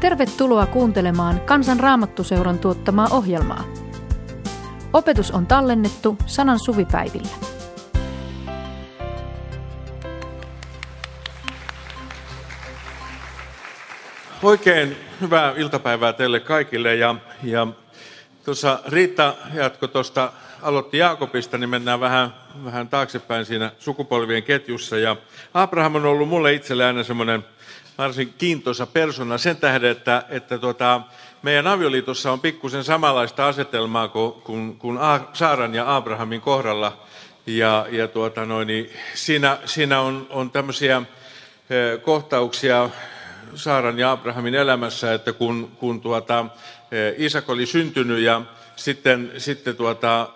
Tervetuloa kuuntelemaan Kansan Raamattuseuran tuottamaa ohjelmaa. Opetus on tallennettu sanan suvipäivillä. Oikein hyvää iltapäivää teille kaikille. Ja, ja tuossa Riitta jatko tuosta, aloitti Jaakobista, niin mennään vähän, vähän taaksepäin siinä sukupolvien ketjussa. Ja Abraham on ollut mulle itselle aina semmoinen varsin kiintoisa persona sen tähden, että, että tuota, meidän avioliitossa on pikkusen samanlaista asetelmaa kuin, kuin, kuin Saaran ja Abrahamin kohdalla. Ja, ja tuota noin, niin siinä, siinä on, on tämmöisiä kohtauksia Saaran ja Abrahamin elämässä, että kun, kun tuota, Isak oli syntynyt ja sitten, sitten tuota,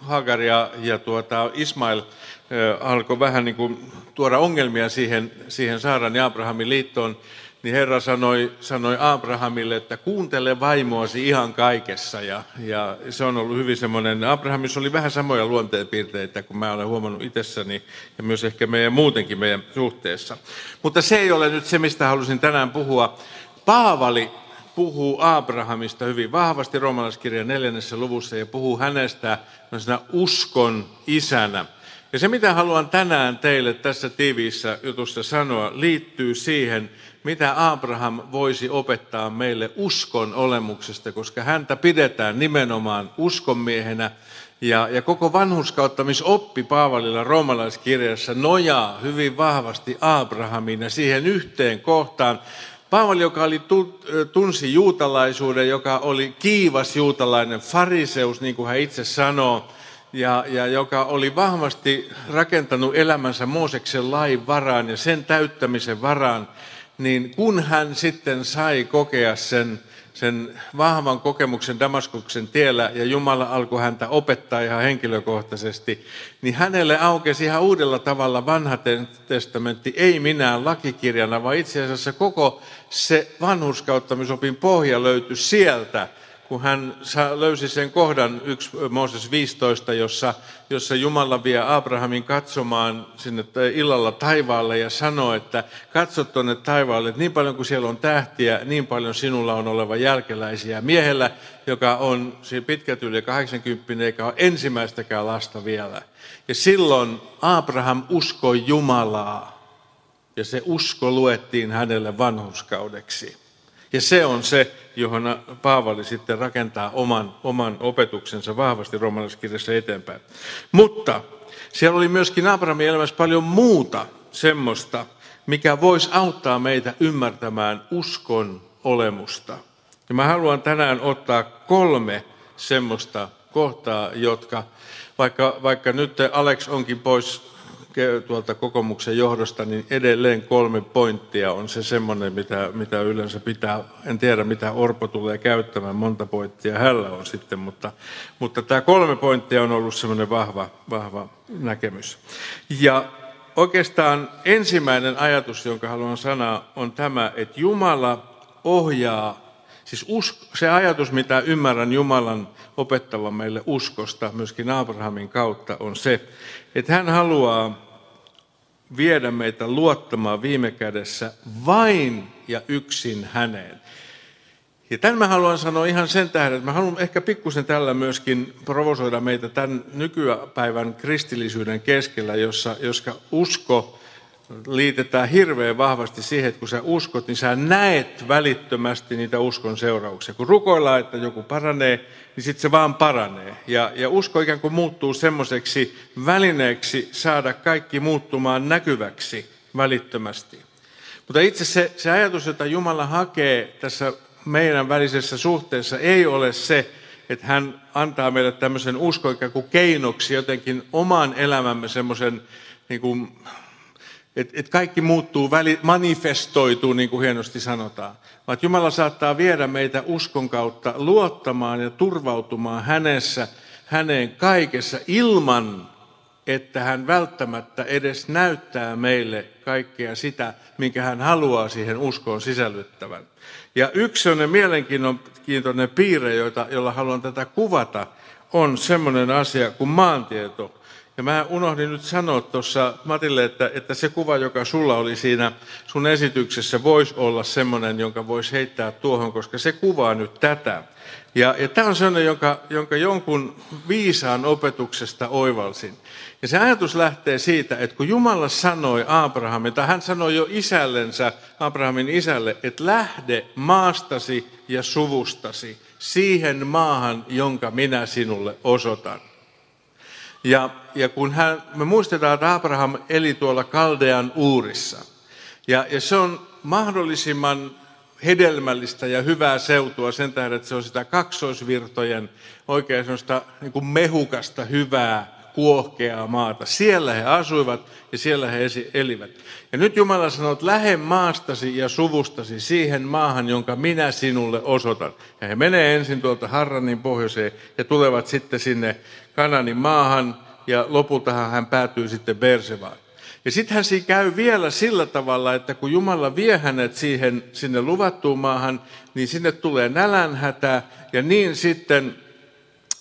Hagar ja, ja tuota, Ismail alkoi vähän niin kuin tuoda ongelmia siihen, siihen Saaran ja Abrahamin liittoon, niin Herra sanoi, sanoi Abrahamille, että kuuntele vaimoasi ihan kaikessa. Ja, ja se on ollut hyvin semmoinen, Abrahamissa oli vähän samoja luonteenpiirteitä kuin mä olen huomannut itsessäni ja myös ehkä meidän muutenkin meidän suhteessa. Mutta se ei ole nyt se, mistä halusin tänään puhua. Paavali puhuu Abrahamista hyvin vahvasti roomalaiskirjan neljännessä luvussa ja puhuu hänestä uskon isänä. Ja se, mitä haluan tänään teille tässä tiiviissä jutussa sanoa, liittyy siihen, mitä Abraham voisi opettaa meille uskon olemuksesta, koska häntä pidetään nimenomaan uskonmiehenä. Ja, ja koko vanhuskauttamisoppi Paavalilla roomalaiskirjassa nojaa hyvin vahvasti Abrahamiin ja siihen yhteen kohtaan. Paavali, joka oli, tunsi juutalaisuuden, joka oli kiivas juutalainen fariseus, niin kuin hän itse sanoo, ja, ja joka oli vahvasti rakentanut elämänsä Mooseksen lain varaan ja sen täyttämisen varaan, niin kun hän sitten sai kokea sen, sen vahvan kokemuksen Damaskuksen tiellä ja Jumala alkoi häntä opettaa ihan henkilökohtaisesti, niin hänelle aukesi ihan uudella tavalla vanha testamentti, ei minään lakikirjana, vaan itse asiassa koko se vanhuskauttamisopin pohja löytyi sieltä, kun hän löysi sen kohdan 1 Mooses 15, jossa, jossa Jumala vie Abrahamin katsomaan sinne illalla taivaalle ja sanoo, että katso tuonne taivaalle, että niin paljon kuin siellä on tähtiä, niin paljon sinulla on oleva jälkeläisiä. Miehellä, joka on pitkät yli 80, eikä ole ensimmäistäkään lasta vielä. Ja silloin Abraham uskoi Jumalaa, ja se usko luettiin hänelle vanhuskaudeksi. Ja se on se, johon Paavali sitten rakentaa oman, oman opetuksensa vahvasti romalaiskirjassa eteenpäin. Mutta siellä oli myöskin Abrahamin elämässä paljon muuta semmoista, mikä voisi auttaa meitä ymmärtämään uskon olemusta. Ja mä haluan tänään ottaa kolme semmoista kohtaa, jotka, vaikka, vaikka nyt Alex onkin pois tuolta kokoomuksen johdosta, niin edelleen kolme pointtia on se semmoinen, mitä, mitä yleensä pitää, en tiedä mitä Orpo tulee käyttämään, monta pointtia hällä on sitten, mutta, mutta tämä kolme pointtia on ollut semmoinen vahva, vahva näkemys. Ja oikeastaan ensimmäinen ajatus, jonka haluan sanoa, on tämä, että Jumala ohjaa Siis usko, se ajatus, mitä ymmärrän Jumalan opettavan meille uskosta, myöskin Abrahamin kautta, on se, että hän haluaa viedä meitä luottamaan viime kädessä vain ja yksin häneen. Ja tämän mä haluan sanoa ihan sen tähden, että mä haluan ehkä pikkusen tällä myöskin provosoida meitä tämän nykypäivän kristillisyyden keskellä, jossa, joska usko liitetään hirveän vahvasti siihen, että kun sä uskot, niin sä näet välittömästi niitä uskon seurauksia. Kun rukoillaan, että joku paranee, niin sitten se vaan paranee. Ja, ja usko ikään kuin muuttuu semmoiseksi välineeksi saada kaikki muuttumaan näkyväksi välittömästi. Mutta itse se, se ajatus, jota Jumala hakee tässä meidän välisessä suhteessa, ei ole se, että hän antaa meille tämmöisen uskon ikään kuin keinoksi jotenkin oman elämämme semmoisen niin kuin että et kaikki muuttuu, väli, manifestoituu, niin kuin hienosti sanotaan. Vaan Jumala saattaa viedä meitä uskon kautta luottamaan ja turvautumaan hänessä, häneen kaikessa ilman, että hän välttämättä edes näyttää meille kaikkea sitä, minkä hän haluaa siihen uskoon sisällyttävän. Ja yksi on mielenkiintoinen piirre, jolla haluan tätä kuvata, on semmoinen asia kuin maantieto. Ja mä unohdin nyt sanoa tuossa Matille, että, että se kuva, joka sulla oli siinä sun esityksessä, voisi olla semmoinen, jonka voisi heittää tuohon, koska se kuvaa nyt tätä. Ja, ja tämä on sellainen, jonka, jonka jonkun viisaan opetuksesta oivalsin. Ja se ajatus lähtee siitä, että kun Jumala sanoi Abrahamin, tai hän sanoi jo isällensä, Abrahamin isälle, että lähde maastasi ja suvustasi siihen maahan, jonka minä sinulle osoitan. Ja, ja kun hän, me muistetaan, että Abraham eli tuolla Kaldean uurissa. Ja, ja se on mahdollisimman hedelmällistä ja hyvää seutua sen tähden, että se on sitä kaksoisvirtojen oikein sellaista niin mehukasta hyvää kuohkeaa maata. Siellä he asuivat ja siellä he elivät. Ja nyt Jumala sanoo, että lähde maastasi ja suvustasi siihen maahan, jonka minä sinulle osoitan. Ja he menee ensin tuolta Harranin pohjoiseen ja tulevat sitten sinne Kananin maahan ja lopultahan hän päätyy sitten Bersevaan. Ja sitten hän siinä käy vielä sillä tavalla, että kun Jumala vie hänet siihen, sinne luvattuun maahan, niin sinne tulee nälänhätä. Ja niin sitten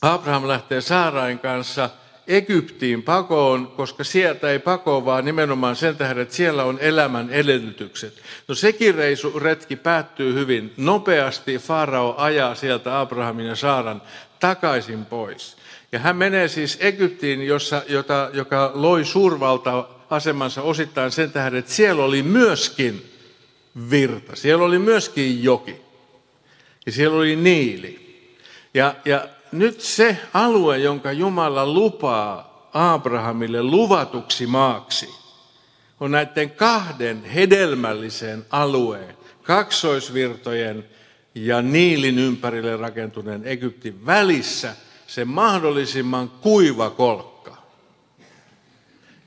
Abraham lähtee Saarain kanssa Egyptiin pakoon, koska sieltä ei pakoon, vaan nimenomaan sen tähden, että siellä on elämän edellytykset. No sekin reisu, retki päättyy hyvin. Nopeasti Farao ajaa sieltä Abrahamin ja Saaran takaisin pois. Ja hän menee siis Egyptiin, jossa, jota, joka loi suurvalta asemansa osittain sen tähden, että siellä oli myöskin virta, siellä oli myöskin joki ja siellä oli niili. Ja, ja nyt se alue, jonka Jumala lupaa Abrahamille luvatuksi maaksi, on näiden kahden hedelmällisen alueen, kaksoisvirtojen ja Niilin ympärille rakentuneen Egyptin välissä se mahdollisimman kuiva kolkka.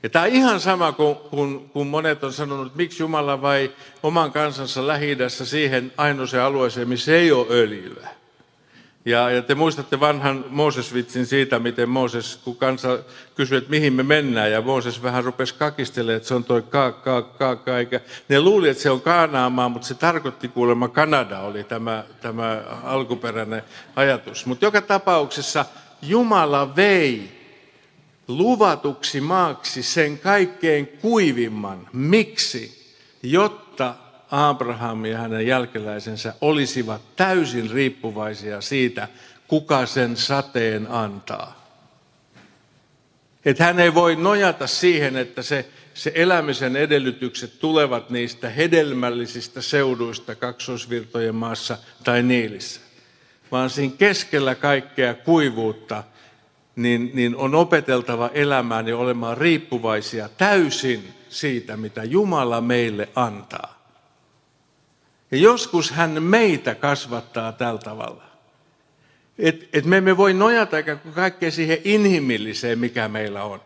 Ja tämä on ihan sama kuin, kun, kun monet on sanonut, että miksi Jumala vai oman kansansa lähi siihen ainoaseen alueeseen, missä ei ole öljyä. Ja, ja te muistatte vanhan Mooses-vitsin siitä, miten Mooses, kun kansa kysyi, että mihin me mennään, ja Mooses vähän rupesi kakistelemaan, että se on toi ka, ka, ka, ka, eikä. Ne luuli, että se on Kaanaamaa, mutta se tarkoitti kuulemma Kanada, oli tämä, tämä alkuperäinen ajatus. Mutta joka tapauksessa Jumala vei luvatuksi maaksi sen kaikkein kuivimman. Miksi? Jotta Abraham ja hänen jälkeläisensä olisivat täysin riippuvaisia siitä, kuka sen sateen antaa. Että hän ei voi nojata siihen, että se, se elämisen edellytykset tulevat niistä hedelmällisistä seuduista kaksoisvirtojen maassa tai niilissä. Vaan siinä keskellä kaikkea kuivuutta niin, niin on opeteltava elämään ja olemaan riippuvaisia täysin siitä, mitä Jumala meille antaa. Ja joskus hän meitä kasvattaa tällä tavalla. Että et me emme voi nojata kaikkea siihen inhimilliseen, mikä meillä on.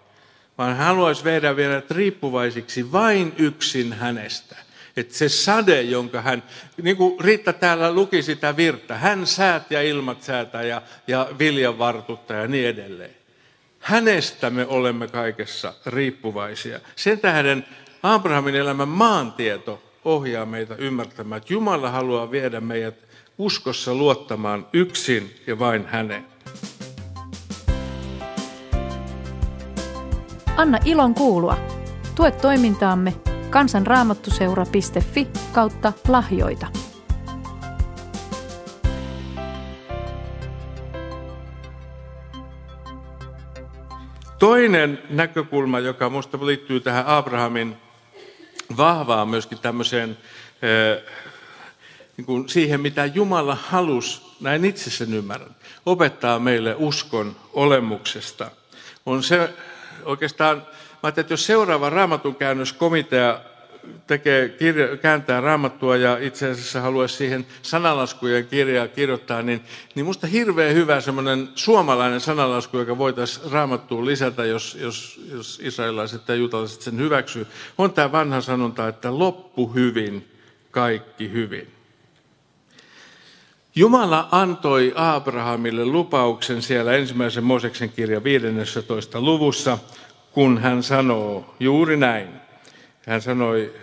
Vaan hän haluaisi viedä vielä riippuvaisiksi vain yksin hänestä. Että se sade, jonka hän, niin kuin Riitta täällä luki sitä virta, hän säät ja ilmat säätää ja, ja viljan vartuttaa ja niin edelleen. Hänestä me olemme kaikessa riippuvaisia. Sen tähden Abrahamin elämän maantieto ohjaa meitä ymmärtämään, että Jumala haluaa viedä meidät uskossa luottamaan yksin ja vain häneen. Anna ilon kuulua. Tue toimintaamme kansanraamattuseura.fi kautta lahjoita. Toinen näkökulma, joka minusta liittyy tähän Abrahamin vahvaan myöskin tämmöiseen niin kuin siihen, mitä Jumala halusi, näin itse sen ymmärrän, opettaa meille uskon olemuksesta, on se oikeastaan, mä että jos seuraava raamatun käännöskomitea tekee, kirja, kääntää raamattua ja itse asiassa haluaisi siihen sanalaskujen kirjaa kirjoittaa, niin, niin musta hirveän hyvä semmoinen suomalainen sanalasku, joka voitaisiin raamattuun lisätä, jos, jos, jos israelilaiset ja juutalaiset sen hyväksyy, on tämä vanha sanonta, että loppu hyvin, kaikki hyvin. Jumala antoi Abrahamille lupauksen siellä ensimmäisen Mooseksen kirjan 15. luvussa, kun hän sanoo juuri näin. Hän sanoi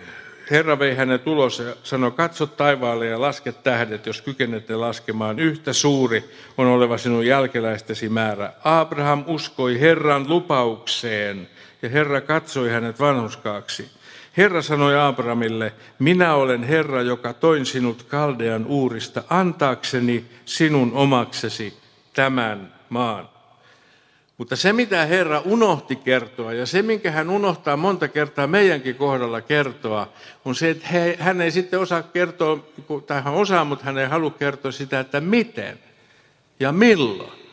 Herra vei hänet ulos ja sanoi, katso taivaalle ja laske tähdet, jos kykenette laskemaan. Yhtä suuri on oleva sinun jälkeläistesi määrä. Abraham uskoi Herran lupaukseen ja Herra katsoi hänet vanhuskaaksi. Herra sanoi Abrahamille, minä olen Herra, joka toin sinut Kaldean uurista antaakseni sinun omaksesi tämän maan. Mutta se, mitä Herra unohti kertoa, ja se, minkä hän unohtaa monta kertaa meidänkin kohdalla kertoa, on se, että he, hän ei sitten osaa kertoa, tai hän osaa, mutta hän ei halua kertoa sitä, että miten ja milloin.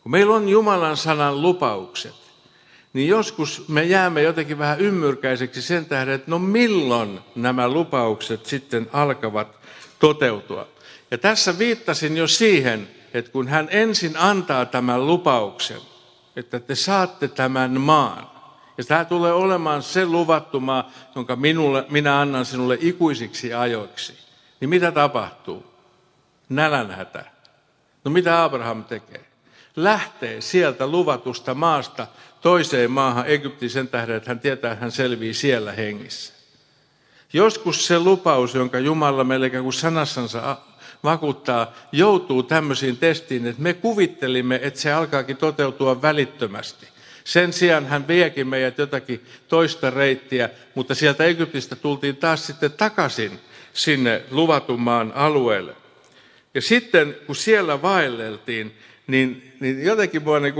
Kun meillä on Jumalan sanan lupaukset, niin joskus me jäämme jotenkin vähän ymmyrkäiseksi sen tähden, että no milloin nämä lupaukset sitten alkavat toteutua. Ja tässä viittasin jo siihen, että kun hän ensin antaa tämän lupauksen, että te saatte tämän maan, ja tämä tulee olemaan se luvattu maa, jonka minulle, minä annan sinulle ikuisiksi ajoiksi, niin mitä tapahtuu? Nälänhätä. No mitä Abraham tekee? Lähtee sieltä luvatusta maasta toiseen maahan Egyptiin sen tähden, että hän tietää, että hän selvii siellä hengissä. Joskus se lupaus, jonka Jumala meille kuin sanassansa vakuuttaa, joutuu tämmöisiin testiin, että me kuvittelimme, että se alkaakin toteutua välittömästi. Sen sijaan hän viekin meidät jotakin toista reittiä, mutta sieltä Egyptistä tultiin taas sitten takaisin sinne luvatummaan alueelle. Ja sitten kun siellä vaelleltiin, niin, niin jotenkin mua niin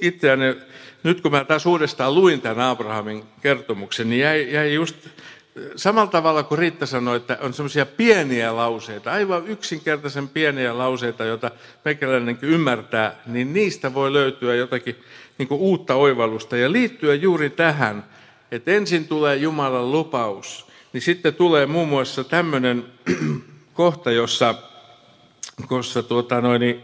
itseäni, nyt kun mä taas uudestaan luin tämän Abrahamin kertomuksen, niin jäi, jäi just samalla tavalla kuin Riitta sanoi, että on semmoisia pieniä lauseita, aivan yksinkertaisen pieniä lauseita, joita meikäläinenkin ymmärtää, niin niistä voi löytyä jotakin niin uutta oivallusta. Ja liittyä juuri tähän, että ensin tulee Jumalan lupaus, niin sitten tulee muun muassa tämmöinen kohta, jossa, jossa tuota noin, niin,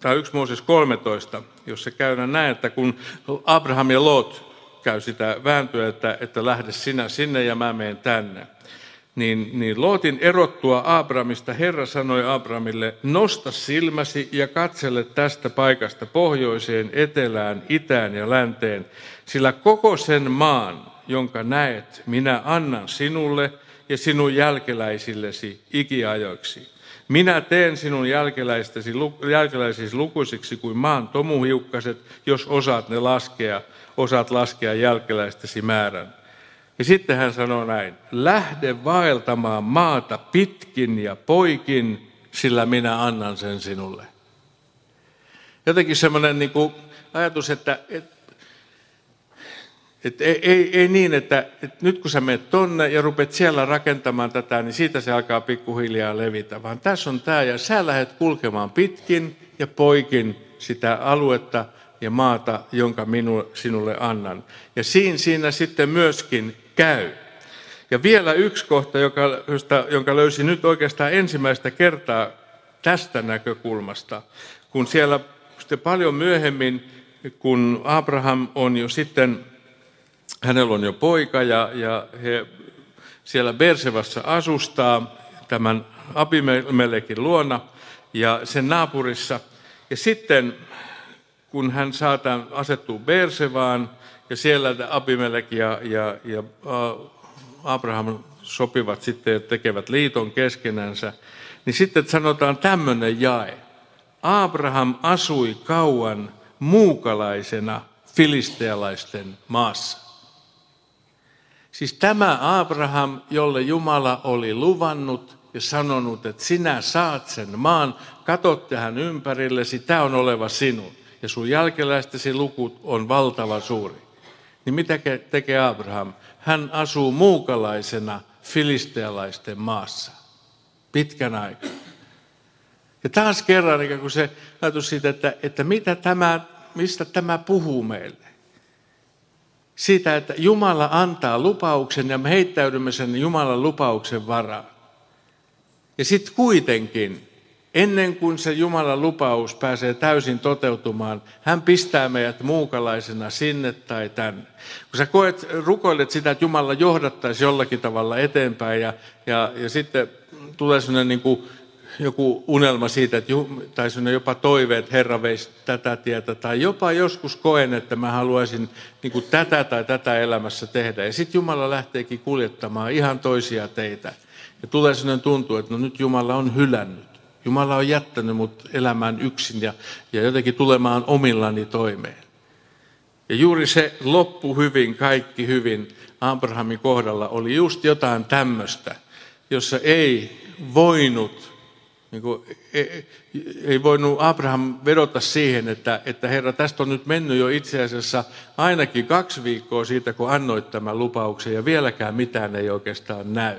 tämä on 1 Mooses 13, jossa käydään näin, että kun Abraham ja Lot käy sitä vääntöä, että, että lähde sinä sinne ja mä menen tänne. Niin, niin Lootin erottua Abramista Herra sanoi Abramille, nosta silmäsi ja katsele tästä paikasta pohjoiseen, etelään, itään ja länteen, sillä koko sen maan, jonka näet, minä annan sinulle ja sinun jälkeläisillesi ikiajoiksi. Minä teen sinun jälkeläisesi, jälkeläisesi lukuisiksi kuin maan tomuhiukkaset, jos osaat ne laskea – osaat laskea jälkeläistesi määrän. Ja sitten hän sanoo näin, lähde vaeltamaan maata pitkin ja poikin, sillä minä annan sen sinulle. Jotenkin semmoinen niin ajatus, että, että, että ei, ei, ei niin, että, että nyt kun sä menet tonne ja rupeat siellä rakentamaan tätä, niin siitä se alkaa pikkuhiljaa levitä, vaan tässä on tämä ja sä lähdet kulkemaan pitkin ja poikin sitä aluetta, ja maata, jonka minu, sinulle annan. Ja siinä, siinä sitten myöskin käy. Ja vielä yksi kohta, joka, josta, jonka löysin nyt oikeastaan ensimmäistä kertaa tästä näkökulmasta, kun siellä sitten paljon myöhemmin, kun Abraham on jo sitten, hänellä on jo poika ja, ja he siellä Bersevassa asustaa tämän Abimelekin luona ja sen naapurissa. Ja sitten kun hän saatan asettuu Bersevaan ja siellä Abimelek ja, ja, ja Abraham sopivat sitten ja tekevät liiton keskenänsä, niin sitten sanotaan tämmöinen jae. Abraham asui kauan muukalaisena filistealaisten maassa. Siis tämä Abraham, jolle Jumala oli luvannut ja sanonut, että sinä saat sen maan, katot tähän ympärillesi, tämä on oleva sinun ja sun jälkeläistesi lukut on valtava suuri. Niin mitä tekee Abraham? Hän asuu muukalaisena filistealaisten maassa pitkän aikaa. Ja taas kerran kuin se ajatus siitä, että, että mitä tämä, mistä tämä puhuu meille. Siitä, että Jumala antaa lupauksen ja me heittäydymme sen Jumalan lupauksen varaan. Ja sitten kuitenkin ennen kuin se Jumalan lupaus pääsee täysin toteutumaan, hän pistää meidät muukalaisena sinne tai tänne. Kun sä koet, rukoilet sitä, että Jumala johdattaisi jollakin tavalla eteenpäin ja, ja, ja sitten tulee sellainen niin kuin joku unelma siitä, että, tai jopa toive, että Herra veisi tätä tietä, tai jopa joskus koen, että mä haluaisin niin kuin tätä tai tätä elämässä tehdä. Ja sitten Jumala lähteekin kuljettamaan ihan toisia teitä. Ja tulee sellainen tuntuu, että no nyt Jumala on hylännyt. Jumala on jättänyt mut elämään yksin ja, ja jotenkin tulemaan omillani toimeen. Ja juuri se loppu hyvin, kaikki hyvin Abrahamin kohdalla oli just jotain tämmöistä, jossa ei voinut, niin kuin, ei, ei voinut Abraham vedota siihen, että, että Herra, tästä on nyt mennyt jo itse asiassa ainakin kaksi viikkoa siitä, kun annoit tämän lupauksen ja vieläkään mitään ei oikeastaan näy.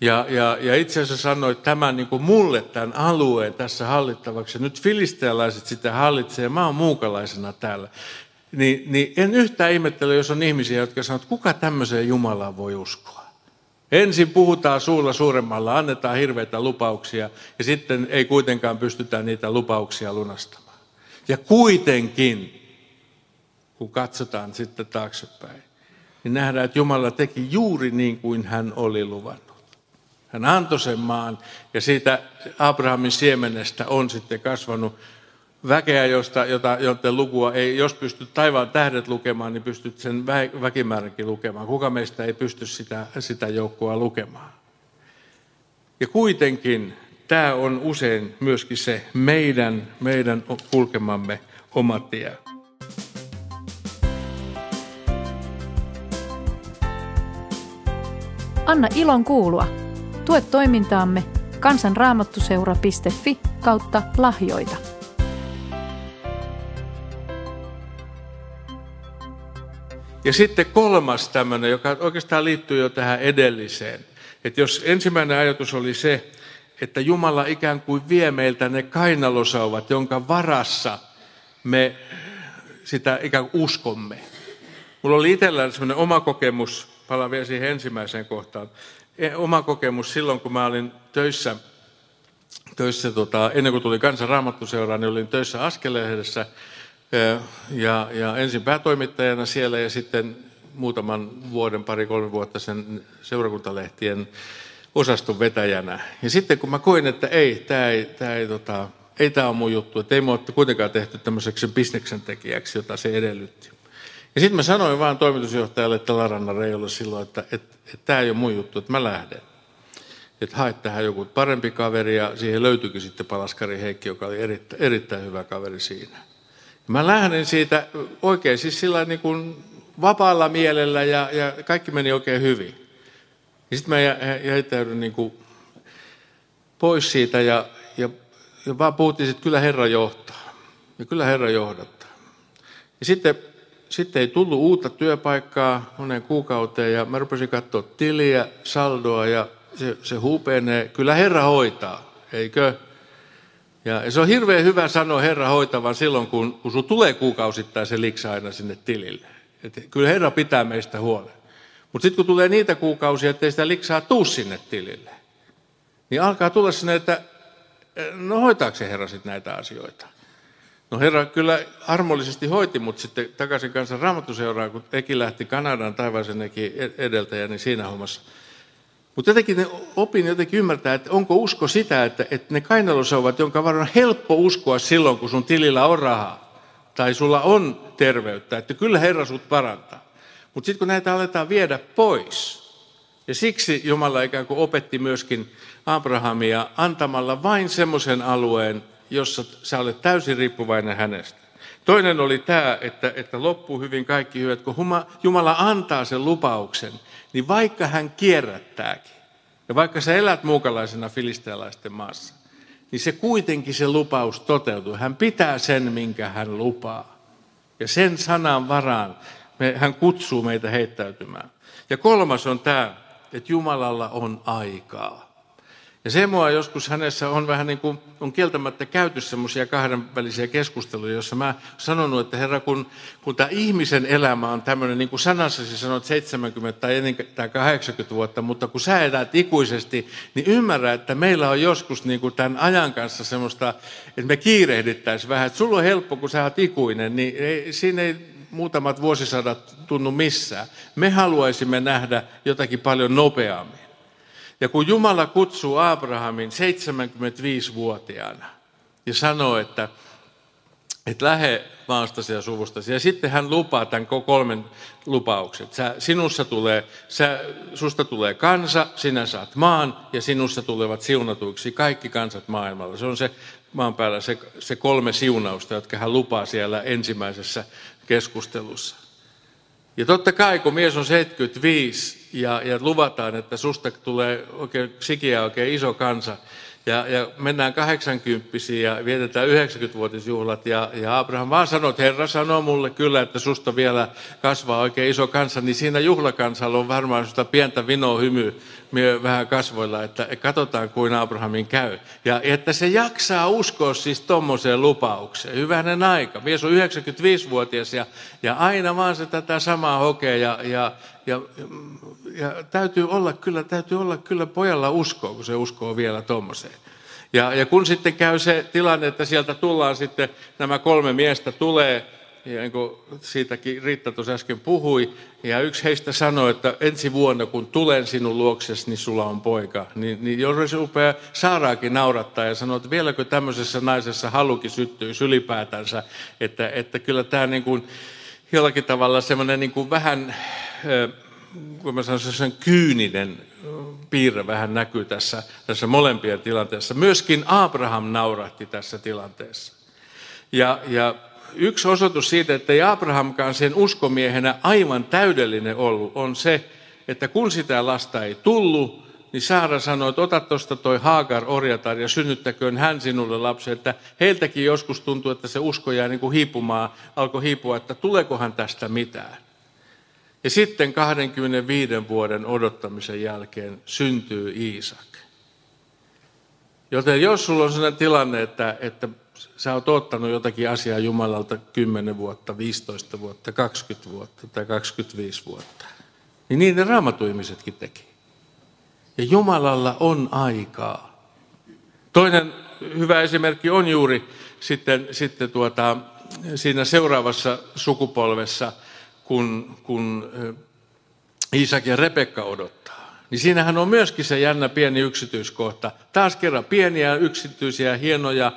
Ja, ja, ja itse asiassa sanoit tämän niin kuin mulle tämän alueen tässä hallittavaksi. Nyt filistealaiset sitä hallitsee mä oon muukalaisena täällä. Niin, niin en yhtään ihmettele, jos on ihmisiä, jotka sanoo, että kuka tämmöiseen Jumalaan voi uskoa. Ensin puhutaan suulla suuremmalla, annetaan hirveitä lupauksia ja sitten ei kuitenkaan pystytä niitä lupauksia lunastamaan. Ja kuitenkin, kun katsotaan sitten taaksepäin, niin nähdään, että Jumala teki juuri niin kuin hän oli luvannut. Hän antoi sen maan ja siitä Abrahamin siemenestä on sitten kasvanut väkeä, josta, jota, joten lukua ei, jos pystyt taivaan tähdet lukemaan, niin pystyt sen väkimääränkin lukemaan. Kuka meistä ei pysty sitä, sitä joukkoa lukemaan? Ja kuitenkin tämä on usein myöskin se meidän, meidän kulkemamme oma tie. Anna ilon kuulua. Tue toimintaamme kansanraamattuseura.fi kautta lahjoita. Ja sitten kolmas tämmöinen, joka oikeastaan liittyy jo tähän edelliseen. Että jos ensimmäinen ajatus oli se, että Jumala ikään kuin vie meiltä ne kainalosauvat, jonka varassa me sitä ikään kuin uskomme. Mulla oli itsellään sellainen oma kokemus, palaan vielä siihen ensimmäiseen kohtaan. E, oma kokemus silloin, kun mä olin töissä, töissä tota, ennen kuin tuli kansan raamattuseuraan, niin olin töissä Askelehdessä ja, ja ensin päätoimittajana siellä ja sitten muutaman vuoden, pari-kolme vuotta sen seurakuntalehtien osaston vetäjänä. Ja sitten kun mä koin, että ei, tämä ei, tää ei, tota, ei tämä ole mun juttu, että ei mua kuitenkaan tehty tämmöiseksi bisneksen tekijäksi, jota se edellytti. Ja sitten mä sanoin vaan toimitusjohtajalle että Laranna Reijolle silloin, että, tämä ei ole mun juttu, että mä lähden. Että haet tähän joku parempi kaveri ja siihen löytyikin sitten Palaskari Heikki, joka oli erittäin, erittäin hyvä kaveri siinä. Mä lähdin siitä oikein siis sillä niin kuin vapaalla mielellä ja, ja kaikki meni oikein hyvin. Ja sitten mä jäitäydyin niin kuin pois siitä ja, ja, ja vaan puhuttiin, että kyllä Herra johtaa. Ja kyllä Herra johdattaa. Ja sitten sitten ei tullut uutta työpaikkaa monen kuukauteen ja mä rupesin katsoa tiliä, saldoa ja se, se hupenee. Kyllä Herra hoitaa, eikö? Ja se on hirveän hyvä sanoa Herra hoitavan silloin, kun, kun sun tulee kuukausittain se liksa aina sinne tilille. Et kyllä Herra pitää meistä huolen. Mutta sitten kun tulee niitä kuukausia, ettei sitä liksaa tuu sinne tilille, niin alkaa tulla sinne, että no hoitaako se Herra sitten näitä asioita? No Herra kyllä armollisesti hoiti mut sitten takaisin kanssa raamattuseuraan, kun Eki lähti Kanadan taivaisen edeltäjä, niin siinä hommassa. Mutta jotenkin ne opin jotenkin ymmärtää, että onko usko sitä, että, että ne kainalosauvat, jonka varon on helppo uskoa silloin, kun sun tilillä on rahaa, tai sulla on terveyttä, että kyllä Herra sut parantaa. Mutta sitten kun näitä aletaan viedä pois, ja siksi Jumala ikään kuin opetti myöskin Abrahamia antamalla vain semmoisen alueen, jossa sä olet täysin riippuvainen hänestä. Toinen oli tämä, että, että loppuu hyvin kaikki hyvät, kun Jumala antaa sen lupauksen, niin vaikka hän kierrättääkin, ja vaikka sä elät muukalaisena filistealaisten maassa, niin se kuitenkin se lupaus toteutuu. Hän pitää sen, minkä hän lupaa. Ja sen sanan varaan me, hän kutsuu meitä heittäytymään. Ja kolmas on tämä, että Jumalalla on aikaa. Ja se mua joskus hänessä on vähän niin kuin, on kieltämättä käyty semmoisia kahdenvälisiä keskusteluja, joissa mä sanonut, että herra, kun, kun tämä ihmisen elämä on tämmöinen, niin kuin sanassasi sanoit 70 tai, ennen, tai 80 vuotta, mutta kun sä elät ikuisesti, niin ymmärrä, että meillä on joskus niin kuin tämän ajan kanssa semmoista, että me kiirehdittäisiin vähän, että sulla on helppo, kun sä oot ikuinen, niin ei, siinä ei muutamat vuosisadat tunnu missään. Me haluaisimme nähdä jotakin paljon nopeammin. Ja kun Jumala kutsuu Abrahamin 75-vuotiaana ja sanoo, että, että lähde maastasi ja suvustasi. Ja sitten hän lupaa tämän kolmen lupaukset. Sä, sinussa tulee, sä, susta tulee kansa, sinä saat maan ja sinussa tulevat siunatuiksi kaikki kansat maailmalla. Se on se maan päällä se, se kolme siunausta, jotka hän lupaa siellä ensimmäisessä keskustelussa. Ja totta kai, kun mies on 75 ja, ja luvataan, että susta tulee oikein sikiä oikein iso kansa, ja, ja mennään 80 ja vietetään 90-vuotisjuhlat. Ja, ja Abraham vaan sanoi, että Herra sanoo mulle kyllä, että susta vielä kasvaa oikein iso kansa, niin siinä juhlakansalla on varmaan sitä pientä vinoa hymy vähän kasvoilla, että katsotaan kuin Abrahamin käy. Ja että se jaksaa uskoa siis tuommoiseen lupaukseen. Hyvänen aika. Mies on 95-vuotias ja, ja aina vaan se tätä samaa hokee ja, ja, ja, ja täytyy, olla kyllä, täytyy olla kyllä pojalla uskoa, kun se uskoo vielä tuommoiseen. Ja, ja kun sitten käy se tilanne, että sieltä tullaan sitten, nämä kolme miestä tulee, ja niin kuin siitäkin Riitta tuossa äsken puhui, ja yksi heistä sanoi, että ensi vuonna kun tulen sinun luoksesi, niin sulla on poika. Niin, niin jos se rupeaa Saaraakin naurattaa ja sanoo, että vieläkö tämmöisessä naisessa halukin syttyy ylipäätänsä, että, että kyllä tämä niin kuin, jollakin tavalla semmoinen niin kuin vähän, kun mä sanon, sen kyyninen piirre vähän näkyy tässä, tässä molempien tilanteessa. Myöskin Abraham naurahti tässä tilanteessa. Ja, ja yksi osoitus siitä, että ei Abrahamkaan sen uskomiehenä aivan täydellinen ollut, on se, että kun sitä lasta ei tullut, niin Saara sanoi, että ota tuosta toi Haagar orjatar ja synnyttäköön hän sinulle lapsi. Että heiltäkin joskus tuntuu, että se usko jää niin kuin hiipumaan, alkoi hiipua, että tuleekohan tästä mitään. Ja sitten 25 vuoden odottamisen jälkeen syntyy Iisak. Joten jos sulla on sellainen tilanne, että, että sä oot ottanut jotakin asiaa Jumalalta 10 vuotta, 15 vuotta, 20 vuotta tai 25 vuotta, niin niin ne raamatuimisetkin teki. Ja Jumalalla on aikaa. Toinen hyvä esimerkki on juuri sitten, sitten tuota, siinä seuraavassa sukupolvessa, kun, kun Iisak ja Rebekka odottaa. Niin siinähän on myöskin se jännä pieni yksityiskohta. Taas kerran pieniä yksityisiä hienoja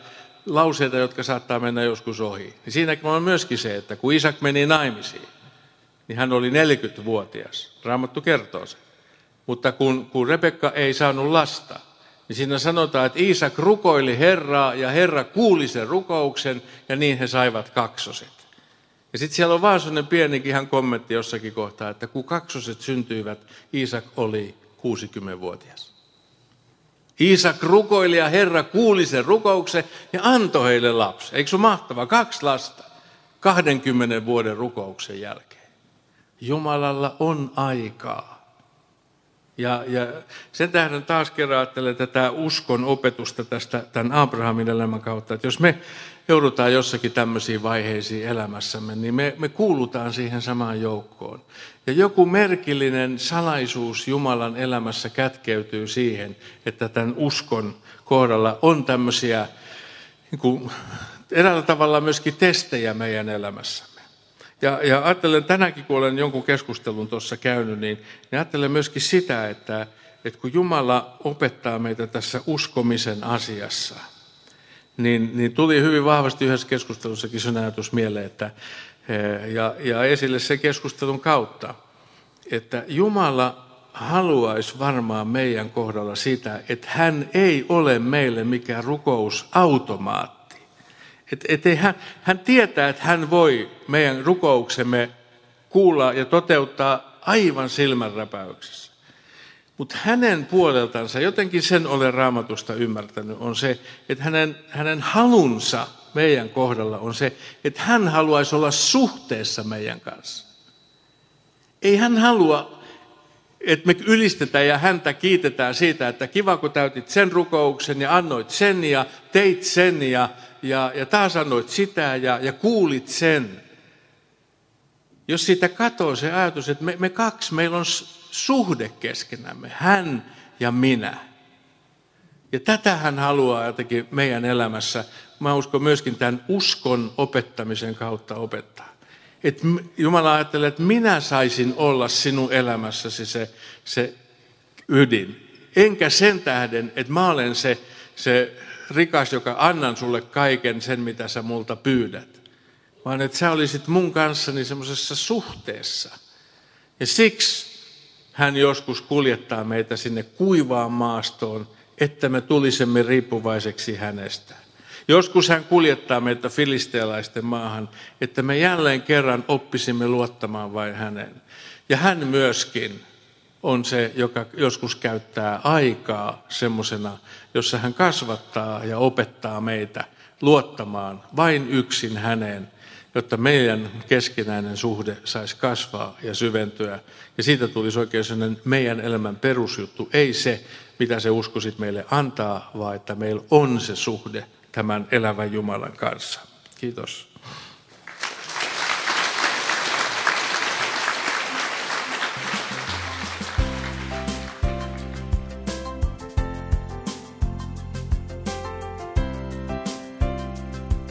lauseita, jotka saattaa mennä joskus ohi. Niin siinäkin on myöskin se, että kun Isak meni naimisiin, niin hän oli 40-vuotias. Raamattu kertoo sen. Mutta kun, kun Rebekka ei saanut lasta, niin siinä sanotaan, että Iisak rukoili Herraa ja Herra kuuli sen rukouksen ja niin he saivat kaksoset. Ja sitten siellä on vaan sellainen pienikin ihan kommentti jossakin kohtaa, että kun kaksoset syntyivät, Iisak oli 60-vuotias. Iisak rukoili ja Herra kuuli sen rukouksen ja antoi heille lapsi. Eikö se ole mahtavaa? Kaksi lasta 20 vuoden rukouksen jälkeen. Jumalalla on aikaa. Ja, ja sen tähden taas kerran ajattelen tätä uskon opetusta tästä tämän Abrahamin elämän kautta, että jos me joudutaan jossakin tämmöisiin vaiheisiin elämässämme, niin me, me kuulutaan siihen samaan joukkoon. Ja joku merkillinen salaisuus Jumalan elämässä kätkeytyy siihen, että tämän uskon kohdalla on tämmöisiä niin kuin, eräällä tavalla myöskin testejä meidän elämässämme. Ja, ja ajattelen tänäkin, kun olen jonkun keskustelun tuossa käynyt, niin, niin ajattelen myöskin sitä, että, että kun Jumala opettaa meitä tässä uskomisen asiassa – niin, niin tuli hyvin vahvasti yhdessä keskustelussakin se ajatus mieleen, että, eh, ja, ja esille se keskustelun kautta, että Jumala haluaisi varmaan meidän kohdalla sitä, että hän ei ole meille mikään rukousautomaatti. Et, et hän, hän tietää, että hän voi meidän rukouksemme kuulla ja toteuttaa aivan silmänräpäyksessä. Mutta hänen puoleltansa, jotenkin sen olen raamatusta ymmärtänyt, on se, että hänen, hänen halunsa meidän kohdalla on se, että hän haluaisi olla suhteessa meidän kanssa. Ei hän halua, että me ylistetään ja häntä kiitetään siitä, että kiva kun täytit sen rukouksen ja annoit sen ja teit sen ja, ja, ja taas annoit sitä ja, ja kuulit sen. Jos siitä katoo se ajatus, että me, me kaksi, meillä on suhde keskenämme, hän ja minä. Ja tätä hän haluaa jotenkin meidän elämässä, mä uskon myöskin tämän uskon opettamisen kautta opettaa. Et Jumala ajattelee, että minä saisin olla sinun elämässäsi se, se ydin. enkä sen tähden, että mä olen se, se rikas, joka annan sulle kaiken sen, mitä sä multa pyydät. Vaan että sä olisit mun kanssani semmoisessa suhteessa. Ja siksi hän joskus kuljettaa meitä sinne kuivaan maastoon, että me tulisimme riippuvaiseksi hänestä. Joskus hän kuljettaa meitä filistealaisten maahan, että me jälleen kerran oppisimme luottamaan vain häneen. Ja hän myöskin on se, joka joskus käyttää aikaa semmoisena, jossa hän kasvattaa ja opettaa meitä luottamaan vain yksin häneen, jotta meidän keskinäinen suhde saisi kasvaa ja syventyä. Ja siitä tulisi oikein sellainen meidän elämän perusjuttu, ei se, mitä se uskosit meille antaa, vaan että meillä on se suhde tämän elävän Jumalan kanssa. Kiitos.